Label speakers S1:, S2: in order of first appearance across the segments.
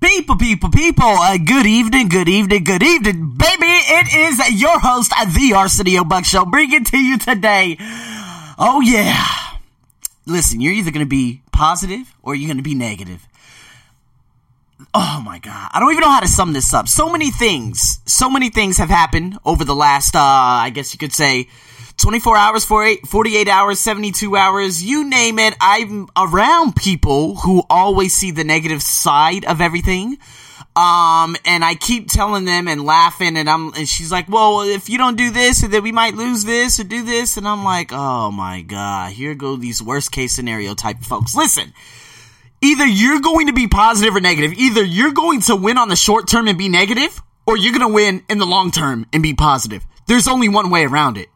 S1: People, people, people, uh, good evening, good evening, good evening, baby. It is your host, the Arsenio Buck Show, bringing to you today. Oh, yeah. Listen, you're either going to be positive or you're going to be negative. Oh my god. I don't even know how to sum this up. So many things, so many things have happened over the last, uh, I guess you could say, 24 hours, 48 hours, 72 hours, you name it. I'm around people who always see the negative side of everything. Um, and I keep telling them and laughing and I'm, and she's like, well, if you don't do this, then we might lose this or do this. And I'm like, oh my God, here go these worst case scenario type folks. Listen, either you're going to be positive or negative. Either you're going to win on the short term and be negative, or you're going to win in the long term and be positive. There's only one way around it.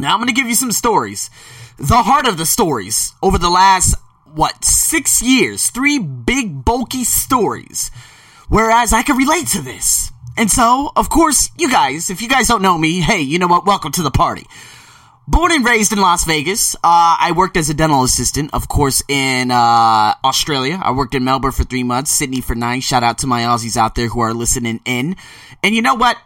S1: Now I'm going to give you some stories. The heart of the stories over the last, what, six years, three big bulky stories. Whereas I can relate to this. And so, of course, you guys, if you guys don't know me, hey, you know what? Welcome to the party. Born and raised in Las Vegas, uh, I worked as a dental assistant, of course, in uh, Australia. I worked in Melbourne for three months, Sydney for nine. Shout out to my Aussies out there who are listening in. And you know what?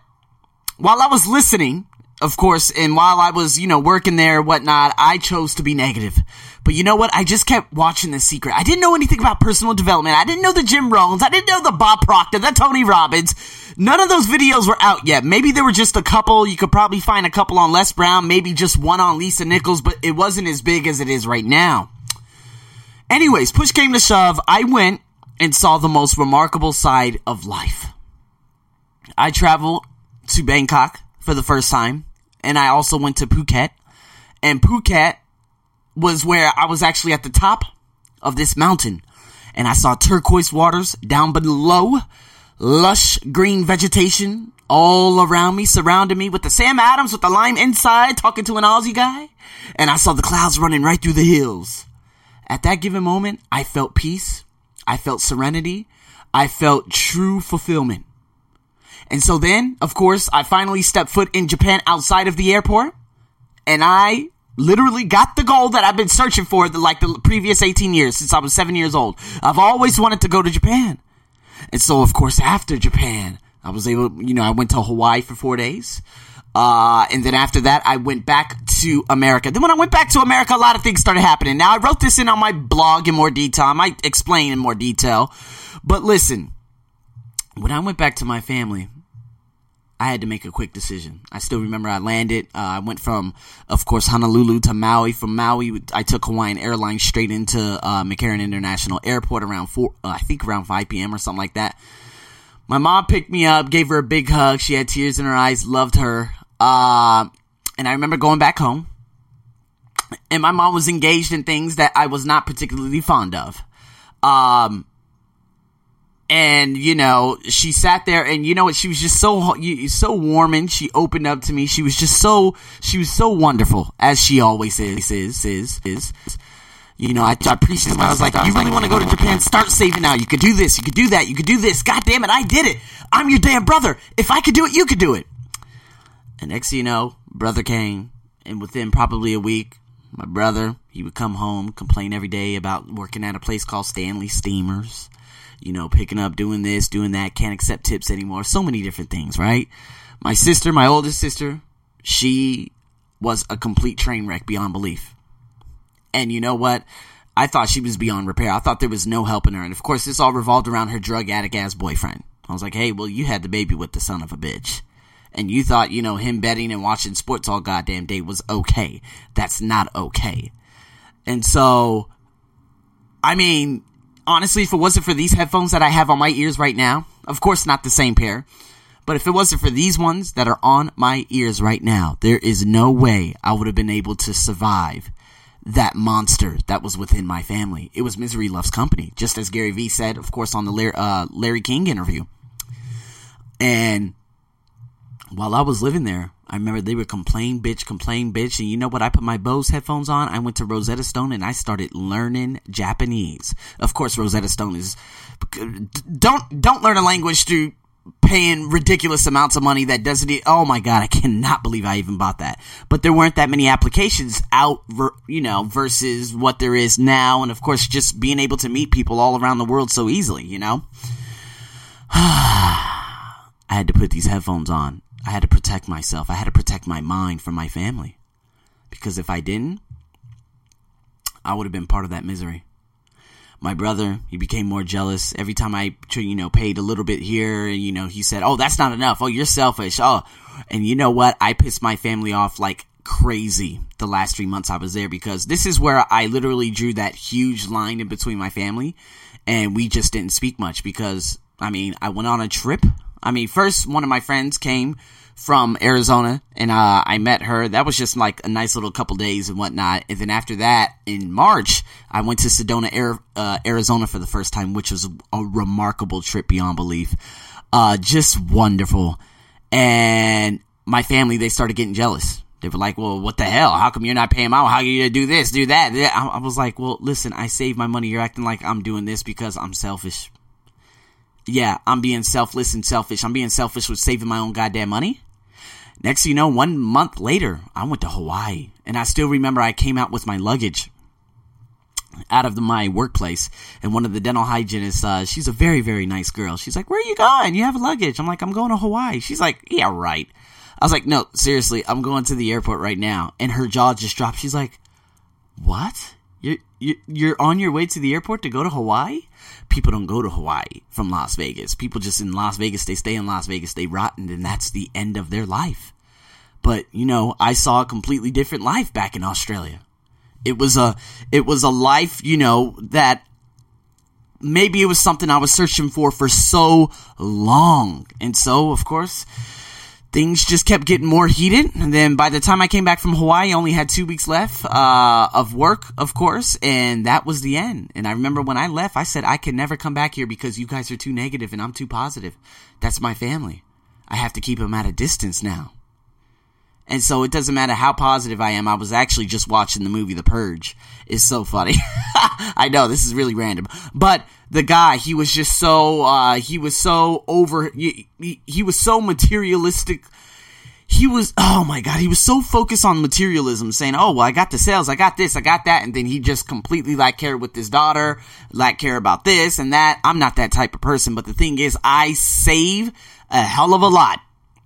S1: While I was listening of course, and while I was, you know, working there, whatnot, I chose to be negative. But you know what? I just kept watching The Secret. I didn't know anything about personal development. I didn't know the Jim Rohns. I didn't know the Bob Proctor, the Tony Robbins. None of those videos were out yet. Maybe there were just a couple. You could probably find a couple on Les Brown, maybe just one on Lisa Nichols, but it wasn't as big as it is right now. Anyways, push came to shove. I went and saw the most remarkable side of life. I traveled to Bangkok for the first time. And I also went to Phuket. And Phuket was where I was actually at the top of this mountain. And I saw turquoise waters down below, lush green vegetation all around me, surrounding me with the Sam Adams with the lime inside, talking to an Aussie guy. And I saw the clouds running right through the hills. At that given moment, I felt peace. I felt serenity. I felt true fulfillment. And so then, of course, I finally stepped foot in Japan outside of the airport, and I literally got the goal that I've been searching for the, like the previous 18 years since I was seven years old. I've always wanted to go to Japan. And so, of course, after Japan, I was able, you know, I went to Hawaii for four days. Uh, and then after that, I went back to America. Then when I went back to America, a lot of things started happening. Now, I wrote this in on my blog in more detail. I might explain in more detail. But listen, when I went back to my family, I had to make a quick decision. I still remember I landed. Uh, I went from, of course, Honolulu to Maui. From Maui, I took Hawaiian Airlines straight into uh, McCarran International Airport around four, uh, I think around 5 p.m. or something like that. My mom picked me up, gave her a big hug. She had tears in her eyes, loved her. Uh, and I remember going back home. And my mom was engaged in things that I was not particularly fond of. Um, and you know she sat there and you know what she was just so so warming she opened up to me. She was just so she was so wonderful as she always is is is is you know i, I appreciate i was like you really want to go to japan? Start saving now you could do this you could do that you could do this. God damn it i did it. I'm your damn brother. If i could do it you could do it. And next you know brother came and within probably a week my brother he would come home complain every day about working at a place called Stanley Steemers you know, picking up, doing this, doing that, can't accept tips anymore. So many different things, right? My sister, my oldest sister, she was a complete train wreck beyond belief. And you know what? I thought she was beyond repair. I thought there was no helping her. And of course, this all revolved around her drug addict ass boyfriend. I was like, hey, well, you had the baby with the son of a bitch. And you thought, you know, him betting and watching sports all goddamn day was okay. That's not okay. And so, I mean, honestly, if it wasn't for these headphones that I have on my ears right now, of course, not the same pair, but if it wasn't for these ones that are on my ears right now, there is no way I would have been able to survive that monster that was within my family. It was misery loves company, just as Gary Vee said, of course, on the Larry, uh, Larry King interview. And while I was living there, I remember they would complain, bitch, complain, bitch. And you know what? I put my Bose headphones on. I went to Rosetta Stone and I started learning Japanese. Of course, Rosetta Stone is don't don't learn a language through paying ridiculous amounts of money that doesn't. Oh my god, I cannot believe I even bought that. But there weren't that many applications out, you know, versus what there is now, and of course, just being able to meet people all around the world so easily, you know. I had to put these headphones on. I had to protect myself. I had to protect my mind from my family. Because if I didn't, I would have been part of that misery. My brother, he became more jealous every time I, you know, paid a little bit here. And, you know, he said, Oh, that's not enough. Oh, you're selfish. Oh, and you know what? I pissed my family off like crazy the last three months I was there because this is where I literally drew that huge line in between my family and we just didn't speak much because I mean, I went on a trip. I mean, first one of my friends came from Arizona and uh, I met her. That was just like a nice little couple days and whatnot. And then after that, in March, I went to Sedona, uh, Arizona for the first time, which was a remarkable trip beyond belief. Uh, just wonderful. And my family, they started getting jealous. They were like, well, what the hell? How come you're not paying my How are you gonna do this, do that? I was like, well, listen, I saved my money. You're acting like I'm doing this because I'm selfish. Yeah, I'm being selfless and selfish. I'm being selfish with saving my own goddamn money. Next you know, one month later, I went to Hawaii. And I still remember I came out with my luggage out of the, my workplace. And one of the dental hygienists, uh, she's a very, very nice girl. She's like, Where are you going? You have luggage. I'm like, I'm going to Hawaii. She's like, Yeah, right. I was like, No, seriously, I'm going to the airport right now. And her jaw just dropped. She's like, What? You're, you're on your way to the airport to go to Hawaii? People don't go to Hawaii from Las Vegas. People just in Las Vegas, they stay in Las Vegas, they rotten, and that's the end of their life. But, you know, I saw a completely different life back in Australia. It was a, it was a life, you know, that maybe it was something I was searching for for so long. And so, of course, things just kept getting more heated. And then by the time I came back from Hawaii, I only had two weeks left uh, of work, of course, and that was the end. And I remember when I left, I said, I can never come back here because you guys are too negative and I'm too positive. That's my family. I have to keep them at a distance now. And so it doesn't matter how positive I am. I was actually just watching the movie The Purge. It's so funny. I know this is really random, but the guy, he was just so, uh, he was so over, he, he, he was so materialistic. He was, oh my God, he was so focused on materialism, saying, oh, well, I got the sales, I got this, I got that. And then he just completely like care with his daughter, like care about this and that. I'm not that type of person, but the thing is, I save a hell of a lot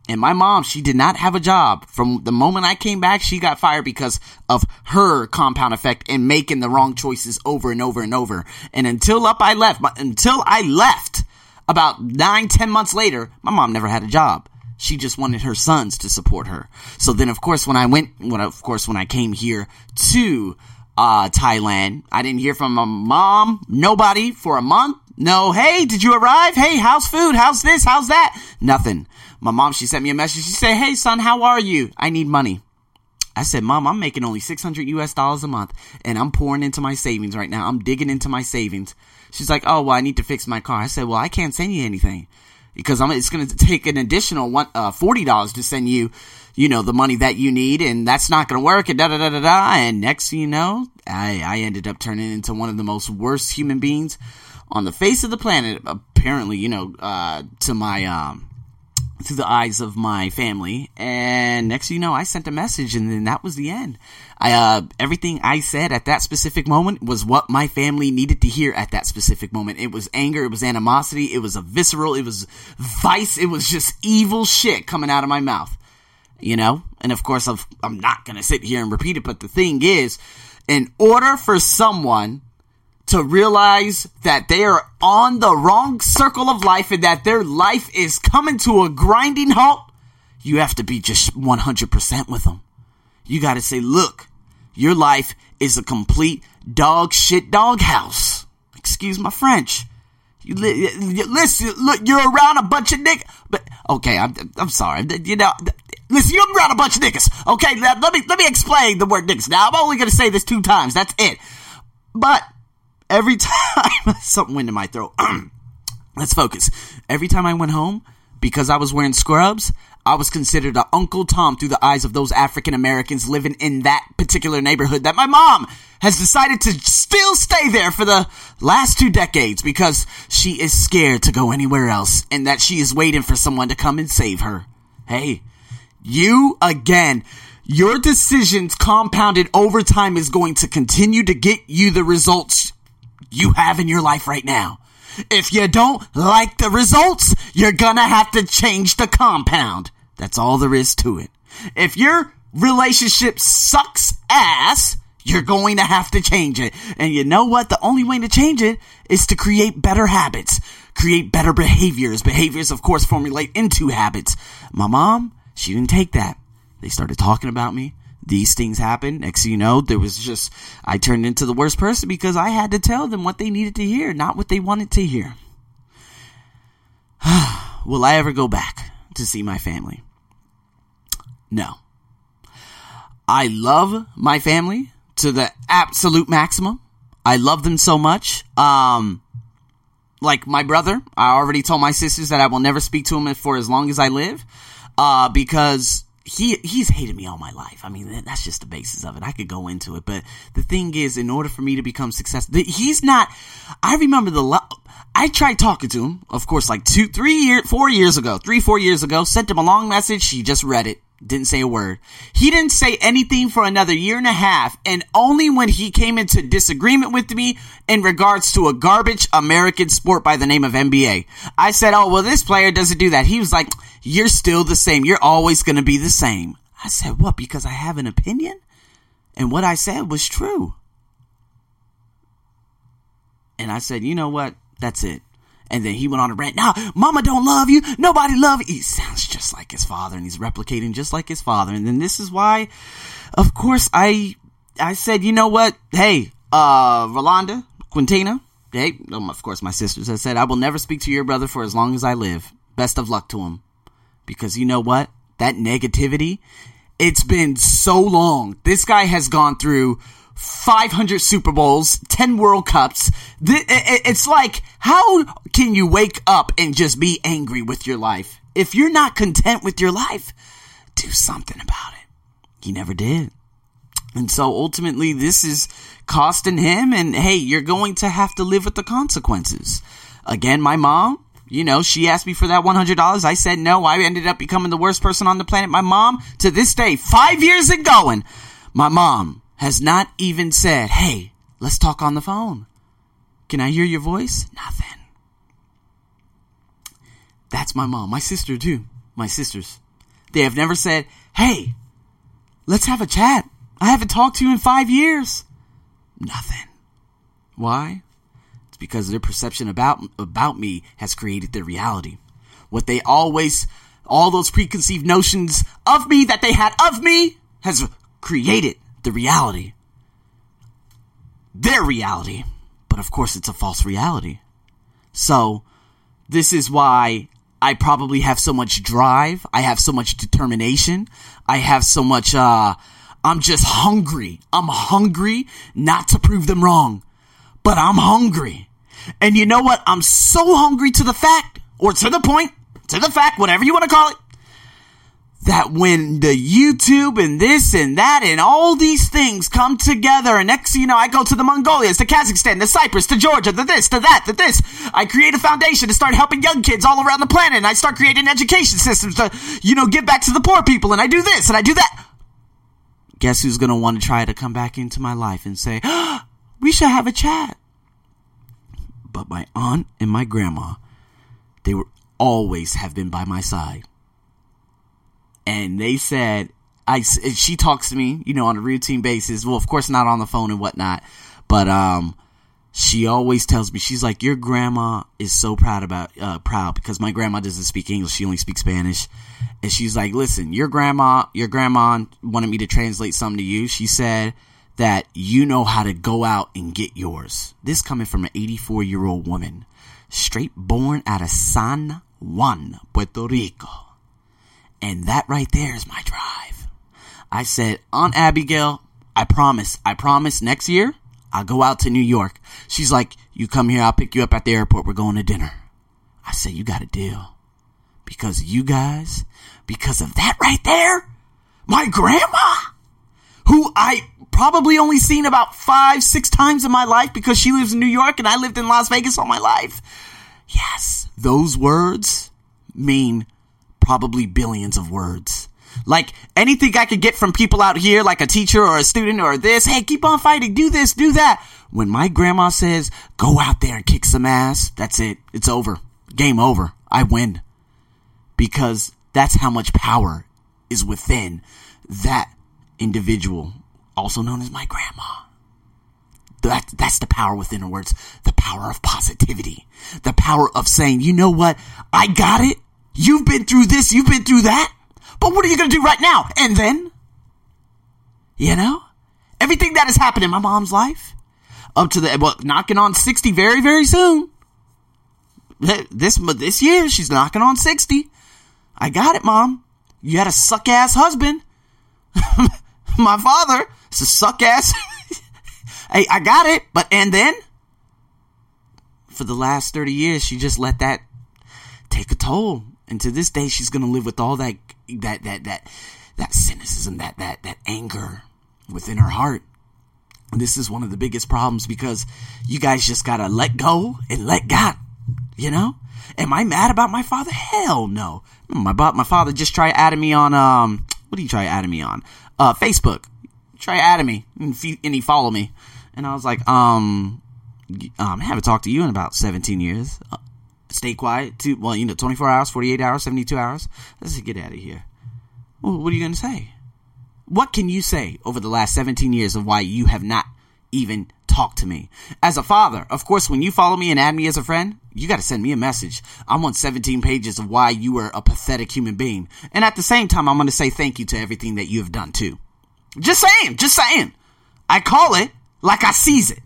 S1: and my mom, she did not have a job. From the moment I came back, she got fired because of her compound effect and making the wrong choices over and over and over. And until up I left, but until I left about nine, ten months later, my mom never had a job. She just wanted her sons to support her. So then, of course, when I went, when of course, when I came here to uh, Thailand, I didn't hear from my mom, nobody for a month. No, hey, did you arrive? Hey, how's food? How's this? How's that? Nothing. My mom, she sent me a message. She said, Hey, son, how are you? I need money. I said, Mom, I'm making only 600 US dollars a month and I'm pouring into my savings right now. I'm digging into my savings. She's like, Oh, well, I need to fix my car. I said, Well, I can't send you anything because I'm, it's going to take an additional one, uh, $40 to send you, you know, the money that you need and that's not going to work and da da da da da. And next thing you know, I, I ended up turning into one of the most worst human beings on the face of the planet. Apparently, you know, uh, to my, um, through the eyes of my family. And next you know, I sent a message and then that was the end. I, uh, everything I said at that specific moment was what my family needed to hear at that specific moment. It was anger, it was animosity, it was a visceral, it was vice, it was just evil shit coming out of my mouth. You know? And of course, i I'm not gonna sit here and repeat it, but the thing is, in order for someone to realize that they are on the wrong circle of life and that their life is coming to a grinding halt, you have to be just 100% with them. You got to say, look, your life is a complete dog shit doghouse. Excuse my French. You, li- you listen, look, you're around a bunch of niggas. But okay, I'm, I'm sorry. You know, listen, you're around a bunch of niggas. Okay, let, let me let me explain the word niggas. Now, I'm only gonna say this two times. That's it. But every time something went in my throat. Let's focus. Every time I went home, because I was wearing scrubs, I was considered a Uncle Tom through the eyes of those African Americans living in that particular neighborhood that my mom has decided to still stay there for the last two decades because she is scared to go anywhere else and that she is waiting for someone to come and save her. Hey, you again. Your decisions compounded over time is going to continue to get you the results you have in your life right now. If you don't like the results, you're gonna have to change the compound. That's all there is to it. If your relationship sucks ass, you're going to have to change it. And you know what? The only way to change it is to create better habits, create better behaviors. Behaviors, of course, formulate into habits. My mom, she didn't take that. They started talking about me. These things happen. Next you know, there was just, I turned into the worst person because I had to tell them what they needed to hear, not what they wanted to hear. Will I ever go back to see my family? No. I love my family to the absolute maximum. I love them so much. Um, like my brother, I already told my sisters that I will never speak to him for as long as I live, uh, because he he's hated me all my life. I mean, that's just the basis of it. I could go into it, but the thing is, in order for me to become successful, he's not. I remember the. I tried talking to him, of course, like two, three years, four years ago, three, four years ago. Sent him a long message. He just read it. Didn't say a word. He didn't say anything for another year and a half, and only when he came into disagreement with me in regards to a garbage American sport by the name of NBA. I said, Oh, well, this player doesn't do that. He was like, You're still the same. You're always going to be the same. I said, What? Because I have an opinion? And what I said was true. And I said, You know what? That's it. And then he went on a rant. Now, mama don't love you. Nobody love you. He sounds just like his father and he's replicating just like his father. And then this is why, of course, I, I said, you know what? Hey, uh, Rolanda, Quintina, hey, of course, my sisters, I said, I will never speak to your brother for as long as I live. Best of luck to him. Because you know what? That negativity, it's been so long. This guy has gone through 500 Super Bowls, 10 World Cups. It's like, how can you wake up and just be angry with your life? If you're not content with your life, do something about it. He never did. And so ultimately, this is costing him, and hey, you're going to have to live with the consequences. Again, my mom, you know, she asked me for that $100. I said no. I ended up becoming the worst person on the planet. My mom, to this day, five years ago and going, my mom has not even said, hey, let's talk on the phone. Can I hear your voice? Nothing. That's my mom. My sister, too. My sisters. They have never said, hey, let's have a chat. I haven't talked to you in five years. Nothing. Why? Because their perception about, about me has created their reality. What they always, all those preconceived notions of me that they had of me has created the reality. Their reality. But of course, it's a false reality. So, this is why I probably have so much drive. I have so much determination. I have so much, uh, I'm just hungry. I'm hungry not to prove them wrong, but I'm hungry. And you know what? I'm so hungry to the fact, or to the point, to the fact, whatever you want to call it, that when the YouTube and this and that and all these things come together, and next you know, I go to the Mongolias, to Kazakhstan, to Cyprus, to Georgia, to this, to that, to this. I create a foundation to start helping young kids all around the planet, and I start creating education systems to, you know, give back to the poor people, and I do this and I do that. Guess who's gonna want to try to come back into my life and say, oh, we should have a chat? But my aunt and my grandma, they were always have been by my side and they said I she talks to me, you know, on a routine basis. Well, of course, not on the phone and whatnot, but um, she always tells me she's like, your grandma is so proud about uh, proud because my grandma doesn't speak English; she only speaks Spanish, and she's like, listen, your grandma, your grandma wanted me to translate something to you. She said that you know how to go out and get yours. This coming from an 84 year old woman, straight born out of San Juan, Puerto Rico. And that right there is my drive. I said, Aunt Abigail, I promise, I promise next year I'll go out to New York. She's like, You come here, I'll pick you up at the airport. We're going to dinner. I said, You got a deal. Because you guys, because of that right there, my grandma, who I probably only seen about five, six times in my life because she lives in New York and I lived in Las Vegas all my life. Yes, those words mean probably billions of words. Like anything I could get from people out here, like a teacher or a student or this, hey, keep on fighting, do this, do that. When my grandma says, go out there and kick some ass, that's it. It's over. Game over. I win. Because that's how much power is within that individual, also known as my grandma. That, that's the power within her words. The power of positivity. The power of saying, you know what? I got it. You've been through this. You've been through that. But what are you going to do right now? And then, you know, everything that has happened in my mom's life up to the, well, knocking on 60 very, very soon. This, this year, she's knocking on 60. I got it, mom. You had a suck ass husband. my father is a suck ass. hey, I got it. But, and then, for the last 30 years, she just let that take a toll. And to this day, she's going to live with all that that that that that cynicism, that that that anger within her heart. And this is one of the biggest problems because you guys just gotta let go and let God. You know? Am I mad about my father? Hell no. My my father just tried adding me on um what do you try adding me on? Uh Facebook. Try adding me and, and he follow me. And I was like, um, um, I haven't talked to you in about 17 years. Uh, stay quiet. To, well, you know, 24 hours, 48 hours, 72 hours. Let's get out of here. Well, what are you going to say? What can you say over the last 17 years of why you have not even talked to me? As a father, of course, when you follow me and add me as a friend, you got to send me a message. I want 17 pages of why you are a pathetic human being. And at the same time, I'm going to say thank you to everything that you have done too. Just saying, just saying. I call it like I sees it.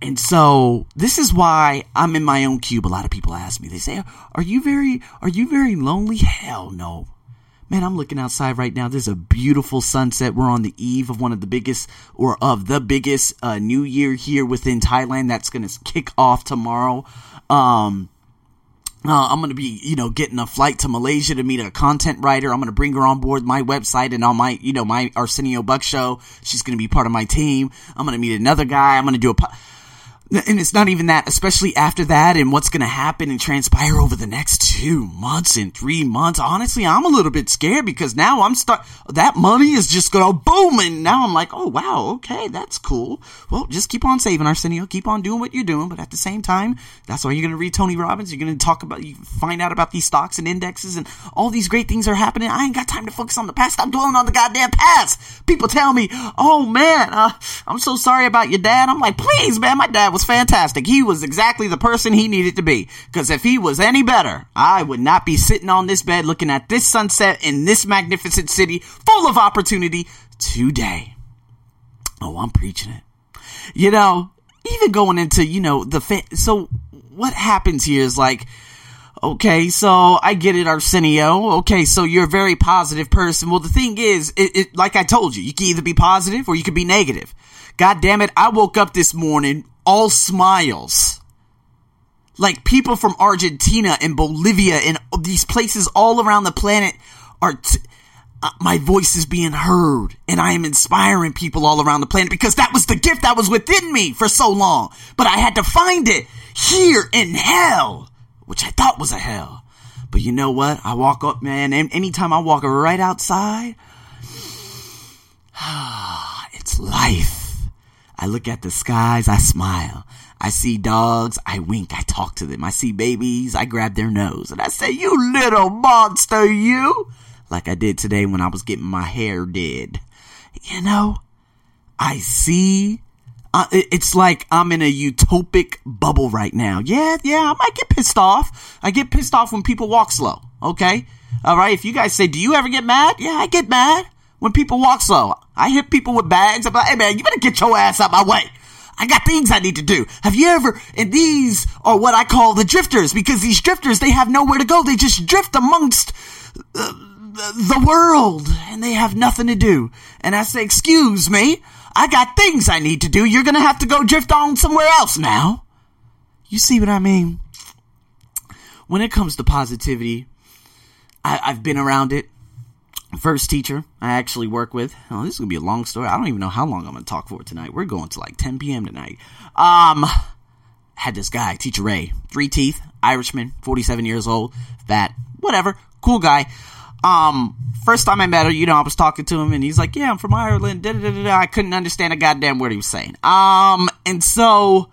S1: And so this is why I'm in my own cube. A lot of people ask me, they say, are you very, are you very lonely? Hell no. Man, I'm looking outside right now. There's a beautiful sunset. We're on the eve of one of the biggest, or of the biggest, uh, New Year here within Thailand. That's going to kick off tomorrow. Um, uh, I'm going to be, you know, getting a flight to Malaysia to meet a content writer. I'm going to bring her on board my website and on my, you know, my Arsenio Buck show. She's going to be part of my team. I'm going to meet another guy. I'm going to do a, po- and it's not even that, especially after that and what's going to happen and transpire over the next two months and three months. Honestly, I'm a little bit scared because now I'm start, that money is just going to boom. And now I'm like, oh, wow, okay, that's cool. Well, just keep on saving, Arsenio. Keep on doing what you're doing. But at the same time, that's why you're going to read Tony Robbins. You're going to talk about, you find out about these stocks and indexes and all these great things are happening. I ain't got time to focus on the past. I'm dwelling on the goddamn past. People tell me, oh man, uh, I'm so sorry about your dad. I'm like, please, man, my dad was fantastic. He was exactly the person he needed to be. Because if he was any better, I would not be sitting on this bed looking at this sunset in this magnificent city full of opportunity today. Oh, I'm preaching it. You know, even going into, you know, the fa- so what happens here is like, okay, so I get it, Arsenio. Okay, so you're a very positive person. Well, the thing is, it, it, like I told you, you can either be positive or you can be negative. God damn it, I woke up this morning all smiles. Like people from Argentina and Bolivia and these places all around the planet are. T- uh, my voice is being heard and I am inspiring people all around the planet because that was the gift that was within me for so long. But I had to find it here in hell, which I thought was a hell. But you know what? I walk up, man, and anytime I walk right outside, it's life. I look at the skies, I smile. I see dogs, I wink, I talk to them. I see babies, I grab their nose and I say, You little monster, you! Like I did today when I was getting my hair did. You know, I see. Uh, it's like I'm in a utopic bubble right now. Yeah, yeah, I might get pissed off. I get pissed off when people walk slow. Okay? Alright, if you guys say, Do you ever get mad? Yeah, I get mad when people walk slow. I hit people with bags. I'm like, Hey man, you better get your ass out my way. I got things I need to do. Have you ever, and these are what I call the drifters, because these drifters, they have nowhere to go. They just drift amongst uh, the world, and they have nothing to do. And I say, excuse me, I got things I need to do. You're gonna have to go drift on somewhere else now. You see what I mean? When it comes to positivity, I, I've been around it first teacher I actually work with. Oh, this is gonna be a long story. I don't even know how long I'm gonna talk for tonight. We're going to like 10 p.m. tonight. Um, had this guy, Teacher Ray, three teeth, Irishman, 47 years old, fat, whatever, cool guy. Um, first time I met her, you know, I was talking to him and he's like, yeah, I'm from Ireland. Da, da, da, I couldn't understand a goddamn word he was saying. Um, and so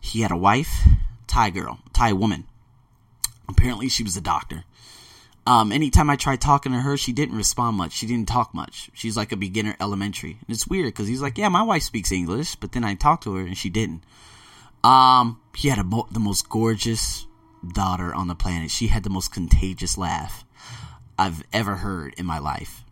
S1: he had a wife, Thai girl, Thai woman. Apparently she was a doctor. Um, anytime I tried talking to her, she didn't respond much. She didn't talk much. She's like a beginner elementary. And it's weird because he's like, yeah, my wife speaks English, but then I talked to her and she didn't. Um, he had a the most gorgeous daughter on the planet. She had the most contagious laugh. I've ever heard in my life.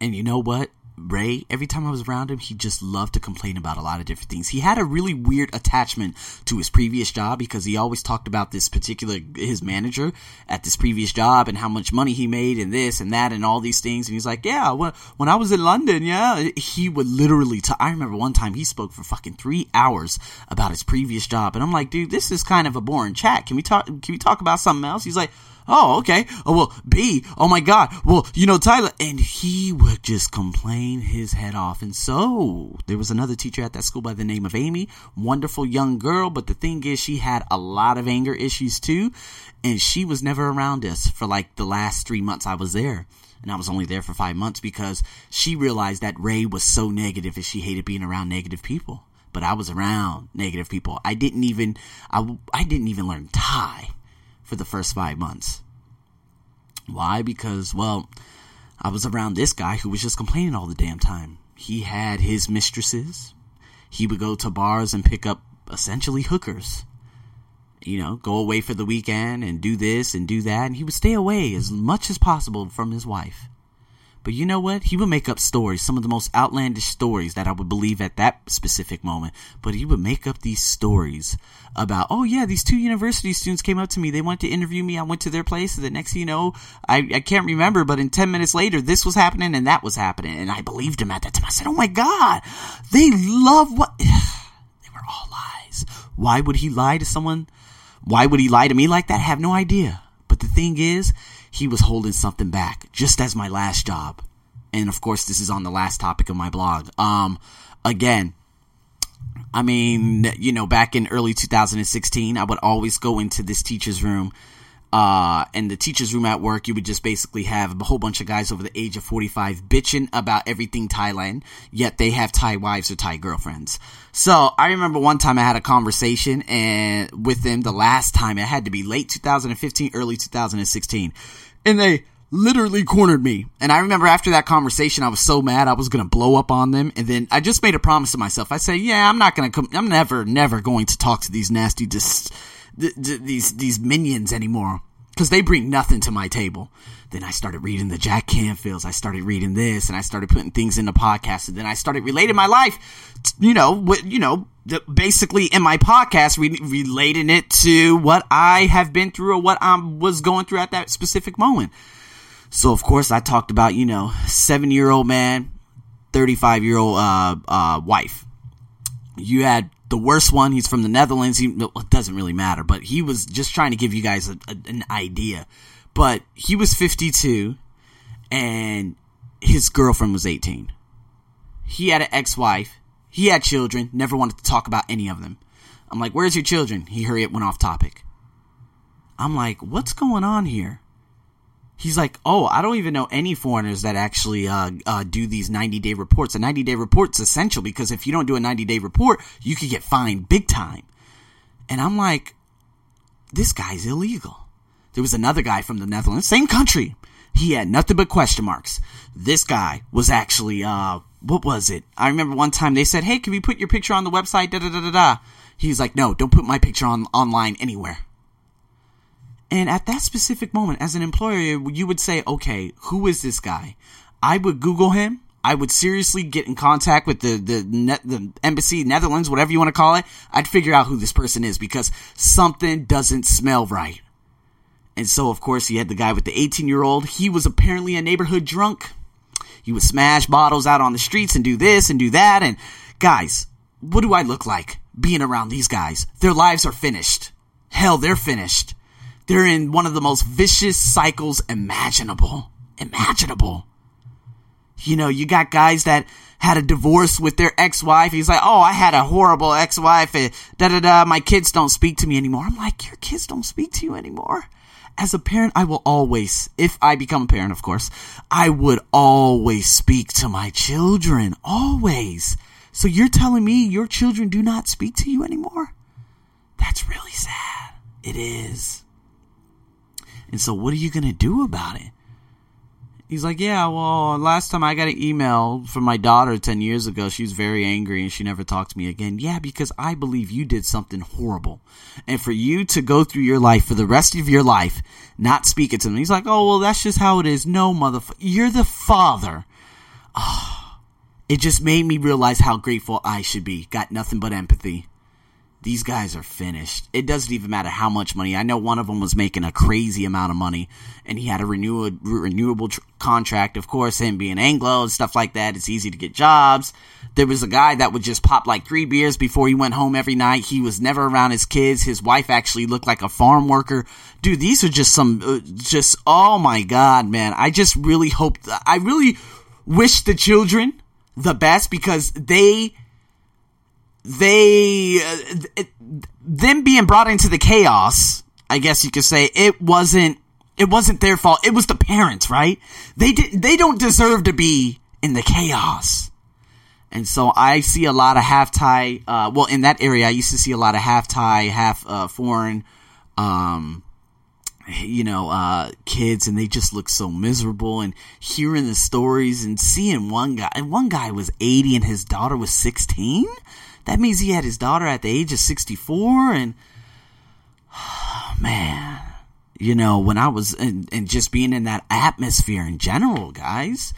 S1: And you know what? Ray, every time I was around him, he just loved to complain about a lot of different things. He had a really weird attachment to his previous job because he always talked about this particular, his manager at this previous job and how much money he made and this and that and all these things. And he's like, yeah, when, when I was in London, yeah, he would literally, t- I remember one time he spoke for fucking three hours about his previous job. And I'm like, dude, this is kind of a boring chat. Can we talk, can we talk about something else? He's like, Oh, okay. Oh, well, B. Oh my God. Well, you know, Tyler. And he would just complain his head off. And so there was another teacher at that school by the name of Amy. Wonderful young girl. But the thing is, she had a lot of anger issues too. And she was never around us for like the last three months I was there. And I was only there for five months because she realized that Ray was so negative and she hated being around negative people. But I was around negative people. I didn't even, I, I didn't even learn Thai for the first five months. Why? Because, well, I was around this guy who was just complaining all the damn time. He had his mistresses. He would go to bars and pick up essentially hookers. You know, go away for the weekend and do this and do that. And he would stay away as much as possible from his wife. But you know what? He would make up stories, some of the most outlandish stories that I would believe at that specific moment. But he would make up these stories about, oh yeah, these two university students came up to me. They wanted to interview me. I went to their place. And the next thing you know, I, I can't remember, but in 10 minutes later, this was happening and that was happening. And I believed him at that time. I said, oh my God, they love what, they were all lies. Why would he lie to someone? Why would he lie to me like that? I have no idea. But the thing is, he was holding something back, just as my last job. And of course, this is on the last topic of my blog. Um, again, I mean, you know, back in early 2016, I would always go into this teacher's room. Uh, in the teacher's room at work, you would just basically have a whole bunch of guys over the age of 45 bitching about everything Thailand, yet they have Thai wives or Thai girlfriends. So I remember one time I had a conversation and with them the last time it had to be late 2015, early 2016 and they literally cornered me. And I remember after that conversation, I was so mad I was gonna blow up on them. And then I just made a promise to myself. I say, yeah, I'm not gonna come. I'm never, never going to talk to these nasty, dis- th- th- these these minions anymore because they bring nothing to my table. Then I started reading the Jack Canfields. I started reading this, and I started putting things in the podcast. And then I started relating my life, you know, with, you know, basically in my podcast, re- relating it to what I have been through or what I was going through at that specific moment. So of course, I talked about you know, seven year old man, thirty five year old uh, uh, wife. You had the worst one. He's from the Netherlands. He, it doesn't really matter, but he was just trying to give you guys a, a, an idea. But he was 52 and his girlfriend was 18. He had an ex-wife. He had children. Never wanted to talk about any of them. I'm like, where's your children? He hurried went off topic. I'm like, what's going on here? He's like, oh, I don't even know any foreigners that actually uh, uh, do these 90 day reports. A 90 day report's essential because if you don't do a 90 day report, you could get fined big time. And I'm like, this guy's illegal. There was another guy from the Netherlands, same country. He had nothing but question marks. This guy was actually, uh, what was it? I remember one time they said, hey, can we put your picture on the website? Da da da da da. He's like, no, don't put my picture on online anywhere. And at that specific moment, as an employer, you would say, okay, who is this guy? I would Google him. I would seriously get in contact with the the net, the embassy, Netherlands, whatever you want to call it. I'd figure out who this person is because something doesn't smell right. And so, of course, he had the guy with the 18 year old. He was apparently a neighborhood drunk. He would smash bottles out on the streets and do this and do that. And guys, what do I look like being around these guys? Their lives are finished. Hell, they're finished. They're in one of the most vicious cycles imaginable. Imaginable. You know, you got guys that had a divorce with their ex-wife. He's like, "Oh, I had a horrible ex-wife. da da da. My kids don't speak to me anymore." I'm like, "Your kids don't speak to you anymore." as a parent, I will always, if I become a parent, of course, I would always speak to my children. Always. So you're telling me your children do not speak to you anymore? That's really sad. It is. And so what are you going to do about it? He's like, yeah, well, last time I got an email from my daughter 10 years ago, she was very angry and she never talked to me again. Yeah, because I believe you did something horrible. And for you to go through your life for the rest of your life, not speaking to them. He's like, oh, well, that's just how it is. No, motherfucker. You're the father. Oh, it just made me realize how grateful I should be. Got nothing but empathy these guys are finished. It doesn't even matter how much money. I know one of them was making a crazy amount of money, and he had a renewable renewable tr- contract. Of course, him being Anglo and stuff like that, it's easy to get jobs. There was a guy that would just pop like three beers before he went home every night. He was never around his kids. His wife actually looked like a farm worker. Dude, these are just some, uh, just oh my god, man! I just really hope. I really wish the children the best because they they uh, it, them being brought into the chaos i guess you could say it wasn't it wasn't their fault. It was the parents right? They did they don't deserve to be in the chaos. And so i see a lot of half thai uh, well in that area i used to see a lot of half thai half uh, foreign um, you know, uh, kids and they just look so miserable. And hearing the stories and seeing one guy, and one guy was 80 and his daughter was 16 that means he had his daughter at the age of 64 and oh, man you know when i was and just being in that atmosphere in general guys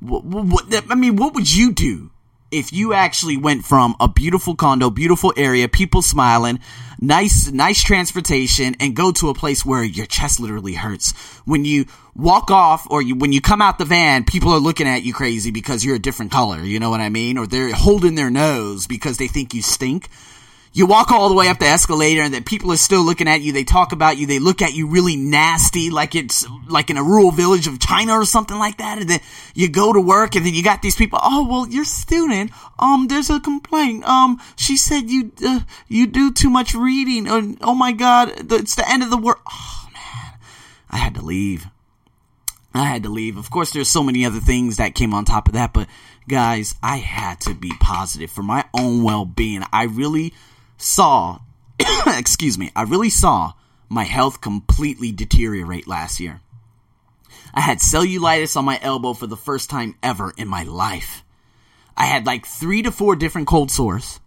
S1: what, what, i mean what would you do if you actually went from a beautiful condo, beautiful area, people smiling, nice, nice transportation, and go to a place where your chest literally hurts. When you walk off or you, when you come out the van, people are looking at you crazy because you're a different color. You know what I mean? Or they're holding their nose because they think you stink you walk all the way up the escalator and that people are still looking at you. They talk about you. They look at you really nasty, like it's like in a rural village of China or something like that. And then you go to work and then you got these people. Oh, well, your student, um, there's a complaint. Um, she said you, uh, you do too much reading. Oh, oh my God, it's the end of the world. Oh man, I had to leave. I had to leave. Of course, there's so many other things that came on top of that, but guys, I had to be positive for my own well-being. I really saw, excuse me, I really saw my health completely deteriorate last year. I had cellulitis on my elbow for the first time ever in my life. I had like three to four different cold sores.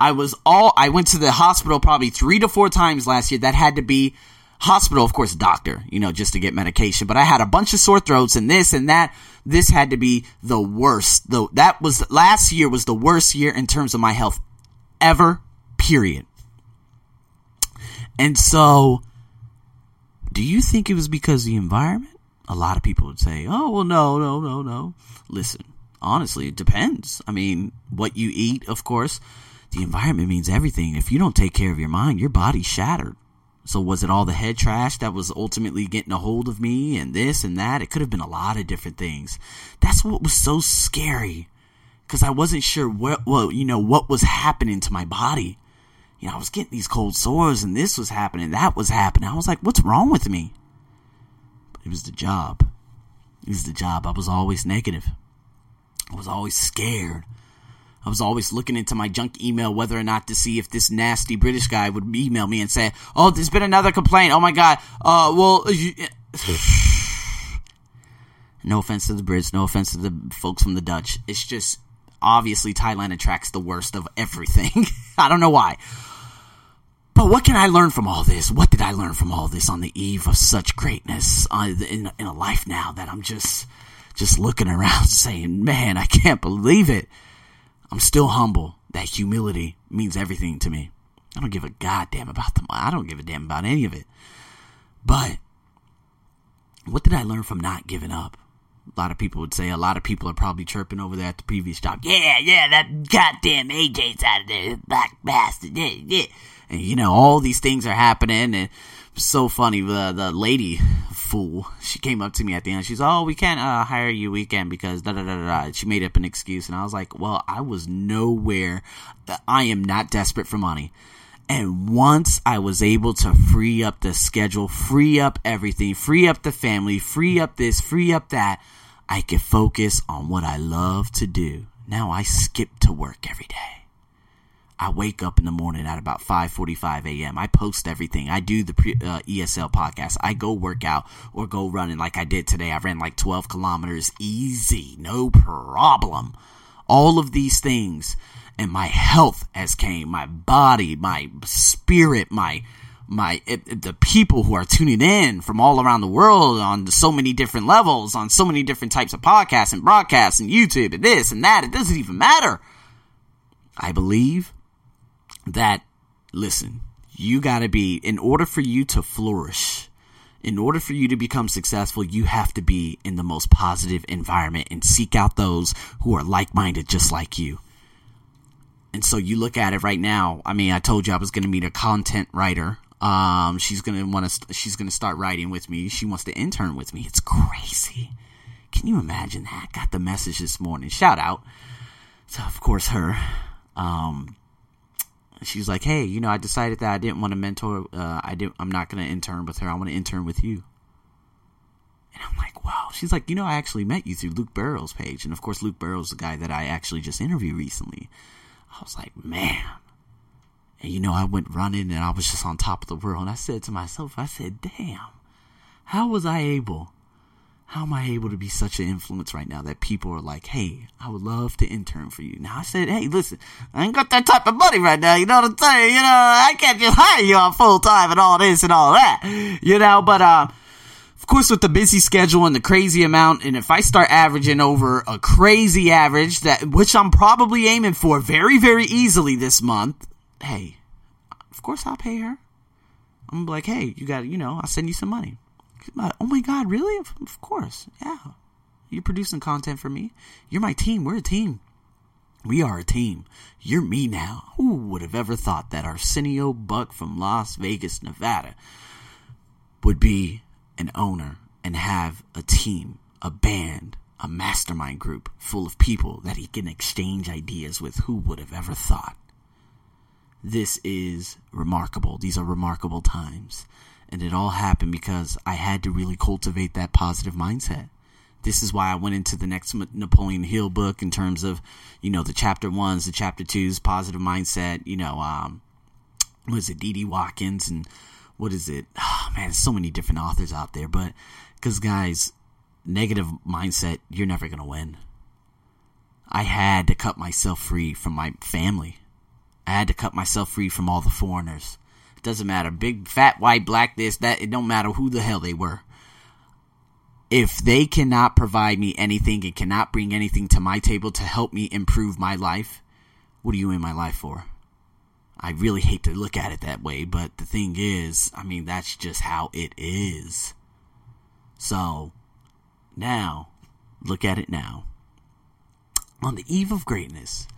S1: I was all, I went to the hospital probably three to four times last year. That had to be hospital, of course, doctor, you know, just to get medication. But I had a bunch of sore throats and this and that. This had to be the worst. Though that was last year was the worst year in terms of my health ever period. And so, do you think it was because the environment? A lot of people would say, oh, well, no, no, no, no. Listen, honestly, it depends. I mean, what you eat, of course, the environment means everything. If you don't take care of your mind, your body's shattered. So, was it all the head trash that was ultimately getting a hold of me and this and that? It could have been a lot of different things. That's what was so scary because I wasn't sure what, well, you know, what was happening to my body you know, I was getting these cold sores and this was happening, that was happening. I was like, what's wrong with me? But it was the job. It was the job. I was always negative. I was always scared. I was always looking into my junk email whether or not to see if this nasty British guy would email me and say, "Oh, there's been another complaint. Oh my god. Uh, well, you, no offense to the Brits, no offense to the folks from the Dutch. It's just obviously Thailand attracts the worst of everything. I don't know why. But what can I learn from all this? What did I learn from all this on the eve of such greatness uh, in, a life now that I'm just just looking around saying, man, I can't believe it. I'm still humble. That humility means everything to me. I don't give a goddamn about them. I don't give a damn about any of it. But what did I learn from not giving up? A lot of people would say a lot of people are probably chirping over there at the previous job. Yeah, yeah, that goddamn AJ's out of there, black bastard. Yeah, yeah and you know all these things are happening and so funny the the lady fool she came up to me at the end she's oh we can't uh, hire you weekend because da da da da she made up an excuse and i was like well i was nowhere i am not desperate for money And once I was able to free up the schedule, free up everything, free up the family, free up this, free up that, I could focus on what I love to do. Now I skip to work every day. I wake up in the morning at about 5:45 a.m. I post everything. I do the pre, uh, ESL podcast. I go work out or go running like I did today. I ran like 12 kilometers easy, no problem. All of these things and my health has came, my body, my spirit, my my it, it, the people who are tuning in from all around the world on so many different levels, on so many different types of podcasts and broadcasts and YouTube and this and that. It doesn't even matter. I believe that listen, you got to be in order for you to flourish. In order for you to become successful, you have to be in the most positive environment and seek out those who are like minded just like you. And so you look at it right now. I mean, I told you I was going to meet a content writer. Um, she's going to want to, she's going to start writing with me. She wants to intern with me. It's crazy. Can you imagine that? Got the message this morning. Shout out to, of course, her. Um, she's like, hey, you know, I decided that I didn't want to mentor. Uh, I didn't, I'm not going to intern with her. I want to intern with you. And I'm like, wow. She's like, you know, I actually met you through Luke Burrow's page. And of course, Luke Barrow's the guy that I actually just interviewed recently. I was like, man. And you know, I went running and I was just on top of the world. And I said to myself, I said, damn, how was I able? How am I able to be such an influence right now that people are like, hey, I would love to intern for you? Now I said, hey, listen, I ain't got that type of money right now. You know what I'm saying? You know, I can't just hire you on full time and all this and all that. You know, but, uh, of course, with the busy schedule and the crazy amount, and if I start averaging over a crazy average that, which I'm probably aiming for very, very easily this month, hey, of course I'll pay her. I'm like, hey, you got, you know, I'll send you some money. Oh my God, really? Of, course, yeah. You're producing content for me. You're my team. We're a team. We are a team. You're me now. Who would have ever thought that Arsenio Buck from Las Vegas, Nevada would be an owner and have a team, a band, a mastermind group full of people that he can exchange ideas with. Who would have ever thought? This is remarkable. These are remarkable times. And it all happened because I had to really cultivate that positive mindset. This is why I went into the next Napoleon Hill book in terms of, you know, the chapter ones, the chapter twos, positive mindset, you know, um, was it D.D. Watkins and what is it? Oh, man, so many different authors out there, but because guys, negative mindset, you're never gonna win. I had to cut myself free from my family. I had to cut myself free from all the foreigners. Doesn't matter, big, fat, white, black, this, that. It don't matter who the hell they were. If they cannot provide me anything and cannot bring anything to my table to help me improve my life, what are you in my life for? I really hate to look at it that way, but the thing is, I mean, that's just how it is. So, now, look at it now. On the eve of greatness,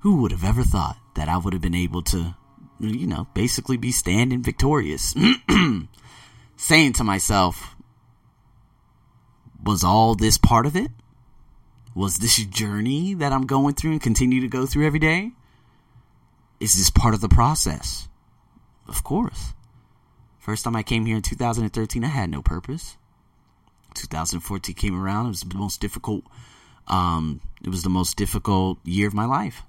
S1: who would have ever thought that I would have been able to, you know, basically be standing victorious? Saying to myself, was all this part of it? Was this journey that I'm going through and continue to go through every day? is this part of the process? Of course. First time I came here in 2013, I had no purpose. 2014 came around. It was the most difficult. Um, it was the most difficult year of my life.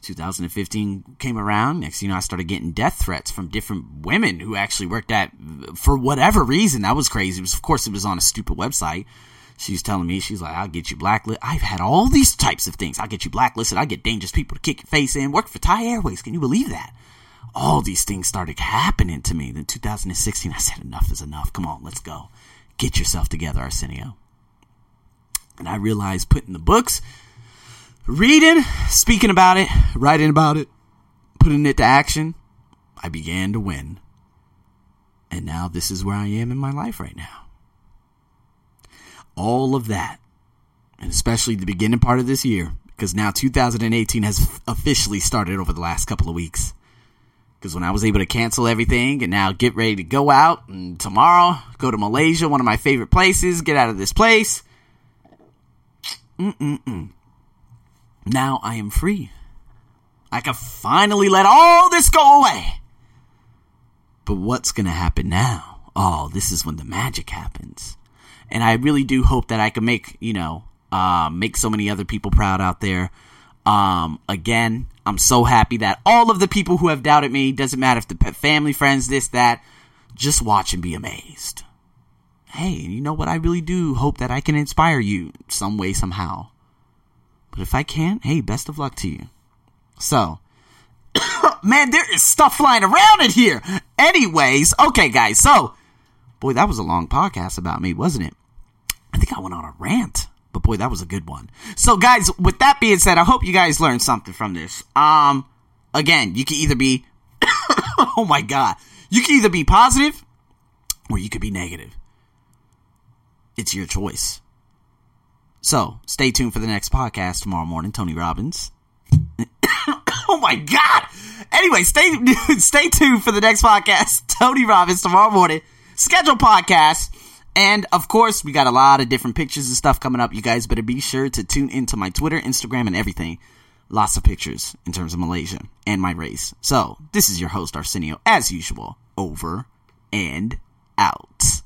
S1: 2015 came around. Next, you know, I started getting death threats from different women who actually worked at, for whatever reason. That was crazy. It was, of course, it was on a stupid website she's telling me, she's like, I'll get you blacklisted. I've had all these types of things. I'll get you blacklisted. I get dangerous people to kick your face in. Work for Thai Airways. Can you believe that? All these things started happening to me. Then 2016, I said, enough is enough. Come on, let's go. Get yourself together, Arsenio. And I realized putting the books, reading, speaking about it, writing about it, putting it to action, I began to win. And now this is where I am in my life right now all of that, and especially the beginning part of this year, because now 2018 has officially started over the last couple of weeks. Because when I was able to cancel everything and now get ready to go out and tomorrow go to Malaysia, one of my favorite places, get out of this place. Mm-mm-mm. Now I am free. I can finally let all this go away. But what's going to happen now? Oh, this is when the magic happens. And I really do hope that I can make, you know, uh, make so many other people proud out there. Um, again, I'm so happy that all of the people who have doubted me, doesn't matter if the family, friends, this, that, just watch and be amazed. Hey, you know what? I really do hope that I can inspire you some way, somehow. But if I can't, hey, best of luck to you. So, man, there is stuff flying around in here. Anyways, okay, guys. So, boy, that was a long podcast about me, wasn't it? I think I went on a rant, but boy, that was a good one. So, guys, with that being said, I hope you guys learned something from this. Um, again, you can either be, oh my god, you can either be positive or you could be negative. It's your choice. So, stay tuned for the next podcast tomorrow morning. Tony Robbins. oh my god! Anyway, stay stay tuned for the next podcast. Tony Robbins tomorrow morning. Schedule podcast. And of course, we got a lot of different pictures and stuff coming up. You guys better be sure to tune into my Twitter, Instagram, and everything. Lots of pictures in terms of Malaysia and my race. So, this is your host, Arsenio, as usual. Over and out.